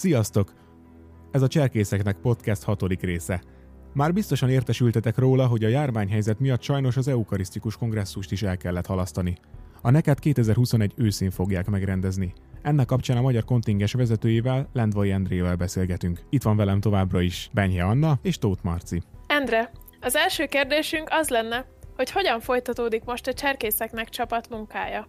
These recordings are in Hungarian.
Sziasztok! Ez a Cserkészeknek podcast hatodik része. Már biztosan értesültetek róla, hogy a járványhelyzet miatt sajnos az eukarisztikus kongresszust is el kellett halasztani. A neked 2021 őszén fogják megrendezni. Ennek kapcsán a magyar kontingens vezetőjével, Lendvai Endrével beszélgetünk. Itt van velem továbbra is Benyhe Anna és Tóth Marci. Endre, az első kérdésünk az lenne, hogy hogyan folytatódik most a cserkészeknek csapat munkája?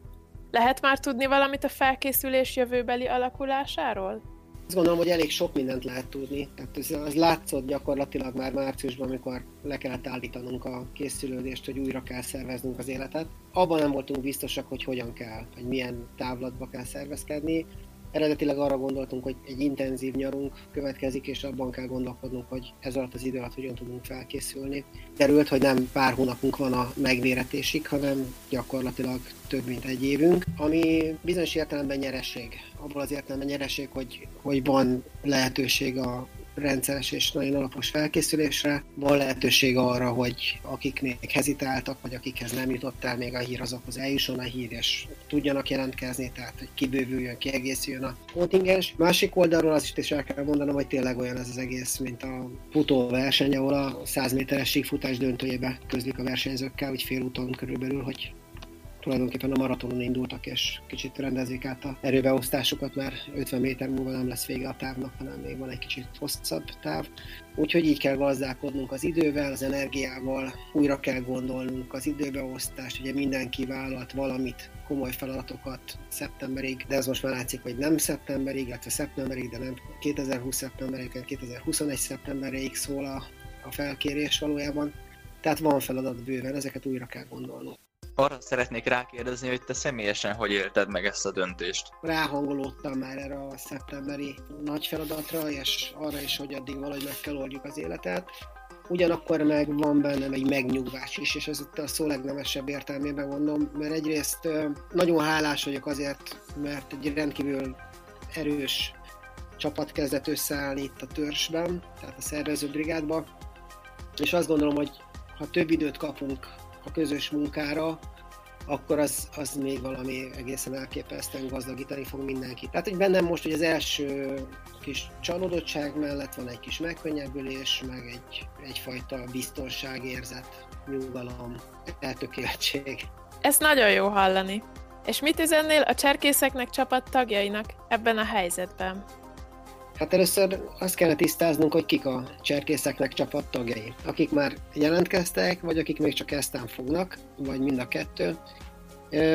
Lehet már tudni valamit a felkészülés jövőbeli alakulásáról? Azt gondolom, hogy elég sok mindent lehet tudni. Tehát az, az látszott gyakorlatilag már márciusban, amikor le kellett állítanunk a készülődést, hogy újra kell szerveznünk az életet. Abban nem voltunk biztosak, hogy hogyan kell, hogy milyen távlatba kell szervezkedni. Eredetileg arra gondoltunk, hogy egy intenzív nyarunk következik, és abban kell gondolkodnunk, hogy ez alatt az idő alatt hogyan tudunk felkészülni. Derült, hogy nem pár hónapunk van a megméretésig, hanem gyakorlatilag több mint egy évünk, ami bizonyos értelemben nyereség. Abból az értelemben nyereség, hogy, hogy van lehetőség a rendszeres és nagyon alapos felkészülésre. Van lehetőség arra, hogy akik még hezitáltak, vagy akikhez nem jutott el még a hír, azokhoz eljusson a hír, és tudjanak jelentkezni, tehát hogy kibővüljön, kiegészüljön a kontingens. Másik oldalról azt is el kell mondanom, hogy tényleg olyan ez az egész, mint a futó verseny, ahol a 100 méteres síkfutás döntőjébe közlik a versenyzőkkel, hogy fél úton körülbelül, hogy tulajdonképpen a maratonon indultak, és kicsit rendezik át a erőbeosztásokat, mert 50 méter múlva nem lesz vége a távnak, hanem még van egy kicsit hosszabb táv. Úgyhogy így kell gazdálkodnunk az idővel, az energiával, újra kell gondolnunk az időbeosztást, ugye mindenki vállalt valamit, komoly feladatokat szeptemberig, de ez most már látszik, hogy nem szeptemberig, illetve szeptemberig, de nem 2020 szeptemberig, 2021 szeptemberig szól a, a felkérés valójában. Tehát van feladat bőven, ezeket újra kell gondolnunk arra szeretnék rákérdezni, hogy te személyesen hogy élted meg ezt a döntést? Ráhangolódtam már erre a szeptemberi nagy feladatra, és arra is, hogy addig valahogy meg kell oldjuk az életet. Ugyanakkor meg van bennem egy megnyugvás is, és ez itt a szó legnemesebb értelmében mondom, mert egyrészt nagyon hálás vagyok azért, mert egy rendkívül erős csapat kezdett összeállni itt a törzsben, tehát a szervezőbrigádban, és azt gondolom, hogy ha több időt kapunk a közös munkára, akkor az, az még valami egészen elképesztően gazdagítani fog mindenkit. Tehát, hogy bennem most hogy az első kis csalódottság mellett van egy kis megkönnyebbülés, meg egy, egyfajta biztonságérzet, nyugalom, eltökéltség. Ez nagyon jó hallani. És mit üzennél a cserkészeknek csapat tagjainak ebben a helyzetben? Hát először azt kellene tisztáznunk, hogy kik a cserkészeknek csapattagjai. Akik már jelentkeztek, vagy akik még csak eztán fognak, vagy mind a kettő.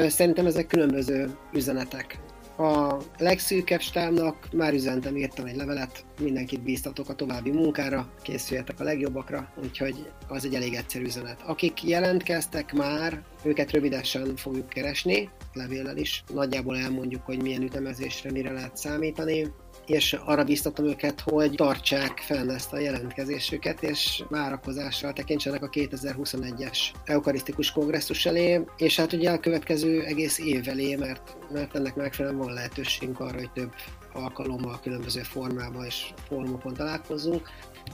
Szerintem ezek különböző üzenetek. A legszűkebb stábnak már üzentem, írtam egy levelet, mindenkit bíztatok a további munkára, készüljetek a legjobbakra, úgyhogy az egy elég egyszerű üzenet. Akik jelentkeztek már, őket rövidesen fogjuk keresni, levéllel is. Nagyjából elmondjuk, hogy milyen ütemezésre mire lehet számítani és arra biztatom őket, hogy tartsák fenn ezt a jelentkezésüket, és várakozással tekintsenek a 2021-es eukarisztikus kongresszus elé, és hát ugye a következő egész év elé, mert, mert ennek megfelelően van lehetőségünk arra, hogy több alkalommal, különböző formában és formokon találkozunk.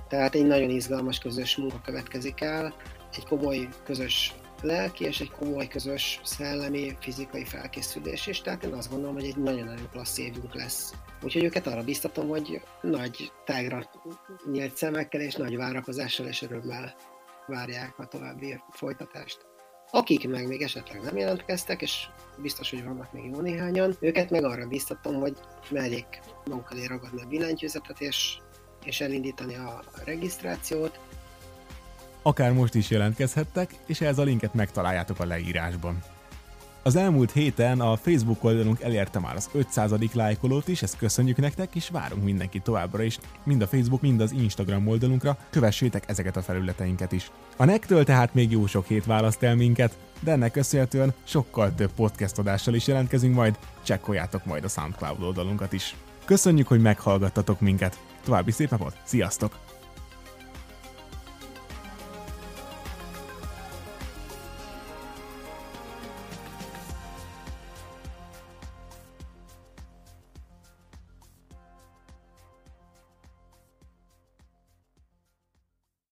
Tehát egy nagyon izgalmas közös munka következik el, egy komoly közös lelki és egy komoly közös szellemi, fizikai felkészülés is, tehát én azt gondolom, hogy egy nagyon-nagyon klassz évünk lesz. Úgyhogy őket arra biztatom, hogy nagy tágra nyílt szemekkel és nagy várakozással és örömmel várják a további folytatást. Akik meg még esetleg nem jelentkeztek, és biztos, hogy vannak még jó néhányan, őket meg arra biztatom, hogy merjék maguk elé ragadni a billentyűzetet, és, és elindítani a regisztrációt, Akár most is jelentkezhettek, és ehhez a linket megtaláljátok a leírásban. Az elmúlt héten a Facebook oldalunk elérte már az 500. lájkolót is, ezt köszönjük nektek, és várunk mindenkit továbbra is, mind a Facebook, mind az Instagram oldalunkra, kövessétek ezeket a felületeinket is. A nektől tehát még jó sok hét választ el minket, de ennek köszönhetően sokkal több podcast adással is jelentkezünk majd, csekkoljátok majd a SoundCloud oldalunkat is. Köszönjük, hogy meghallgattatok minket! További szép napot, sziasztok!